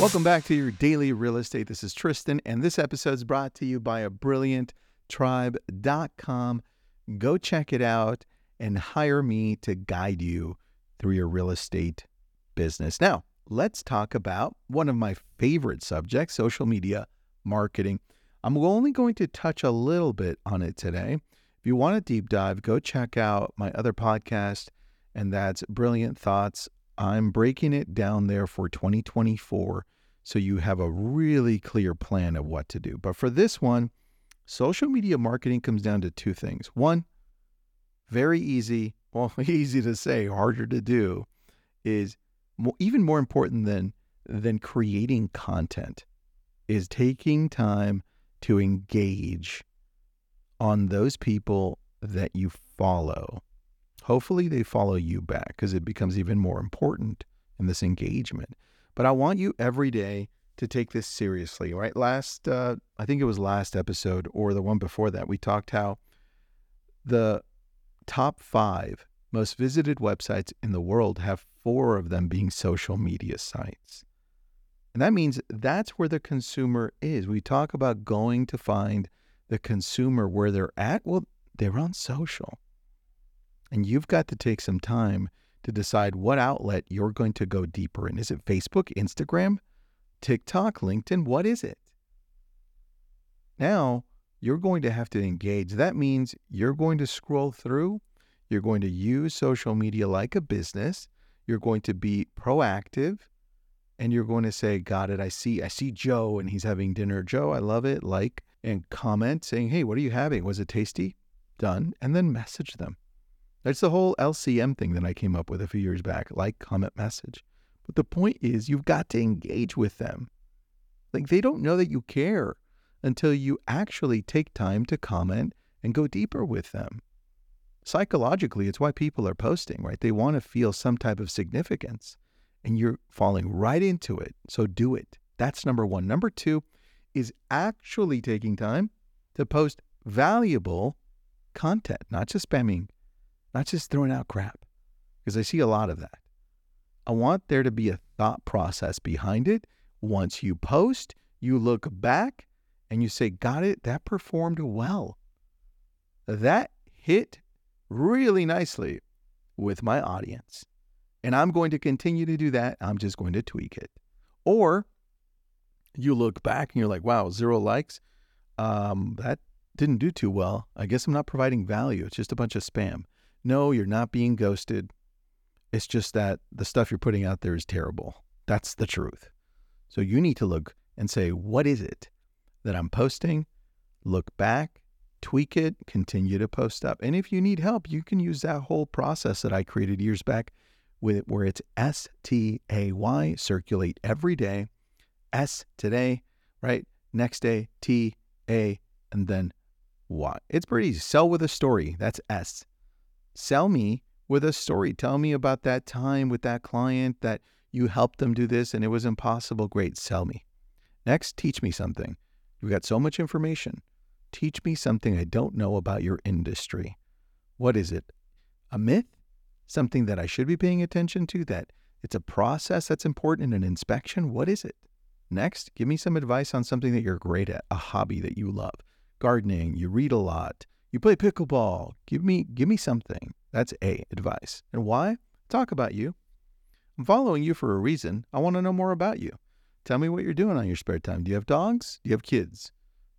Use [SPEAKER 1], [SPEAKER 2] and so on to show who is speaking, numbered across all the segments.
[SPEAKER 1] Welcome back to your daily real estate. This is Tristan, and this episode is brought to you by a brilliant brillianttribe.com. Go check it out and hire me to guide you through your real estate business. Now, let's talk about one of my favorite subjects social media marketing. I'm only going to touch a little bit on it today. If you want a deep dive, go check out my other podcast, and that's Brilliant Thoughts I'm breaking it down there for 2024 so you have a really clear plan of what to do. But for this one, social media marketing comes down to two things. One, very easy, well, easy to say, harder to do, is more, even more important than than creating content is taking time to engage on those people that you follow Hopefully, they follow you back because it becomes even more important in this engagement. But I want you every day to take this seriously, right? Last, uh, I think it was last episode or the one before that, we talked how the top five most visited websites in the world have four of them being social media sites. And that means that's where the consumer is. We talk about going to find the consumer where they're at. Well, they're on social. And you've got to take some time to decide what outlet you're going to go deeper in. Is it Facebook, Instagram, TikTok, LinkedIn? What is it? Now, you're going to have to engage. That means you're going to scroll through, you're going to use social media like a business, you're going to be proactive, and you're going to say, Got it. I see, I see Joe and he's having dinner. Joe, I love it. Like and comment saying, Hey, what are you having? Was it tasty? Done. And then message them. That's the whole LCM thing that I came up with a few years back like, comment, message. But the point is, you've got to engage with them. Like, they don't know that you care until you actually take time to comment and go deeper with them. Psychologically, it's why people are posting, right? They want to feel some type of significance, and you're falling right into it. So do it. That's number one. Number two is actually taking time to post valuable content, not just spamming not just throwing out crap, because I see a lot of that. I want there to be a thought process behind it. Once you post, you look back and you say, Got it, that performed well. That hit really nicely with my audience. And I'm going to continue to do that. I'm just going to tweak it. Or you look back and you're like, wow, zero likes. Um, that didn't do too well. I guess I'm not providing value. It's just a bunch of spam. No, you're not being ghosted. It's just that the stuff you're putting out there is terrible. That's the truth. So you need to look and say, what is it that I'm posting? Look back, tweak it, continue to post up. And if you need help, you can use that whole process that I created years back with where it's S T A Y, circulate every day. S today, right? Next day, T A, and then Y. It's pretty easy. Sell with a story. That's S. Sell me with a story. Tell me about that time with that client that you helped them do this and it was impossible. Great, sell me. Next, teach me something. You've got so much information. Teach me something I don't know about your industry. What is it? A myth? Something that I should be paying attention to? That it's a process that's important in an inspection? What is it? Next, give me some advice on something that you're great at, a hobby that you love. Gardening, you read a lot, you play pickleball. Give me give me something. That's A, advice. And why? Talk about you. I'm following you for a reason. I want to know more about you. Tell me what you're doing on your spare time. Do you have dogs? Do you have kids?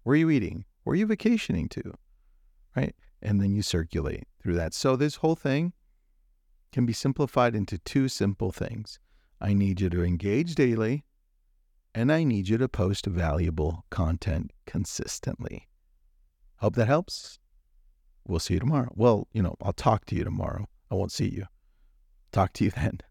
[SPEAKER 1] Where are you eating? Where are you vacationing to? Right? And then you circulate through that. So this whole thing can be simplified into two simple things. I need you to engage daily, and I need you to post valuable content consistently. Hope that helps. We'll see you tomorrow. Well, you know, I'll talk to you tomorrow. I won't see you. Talk to you then.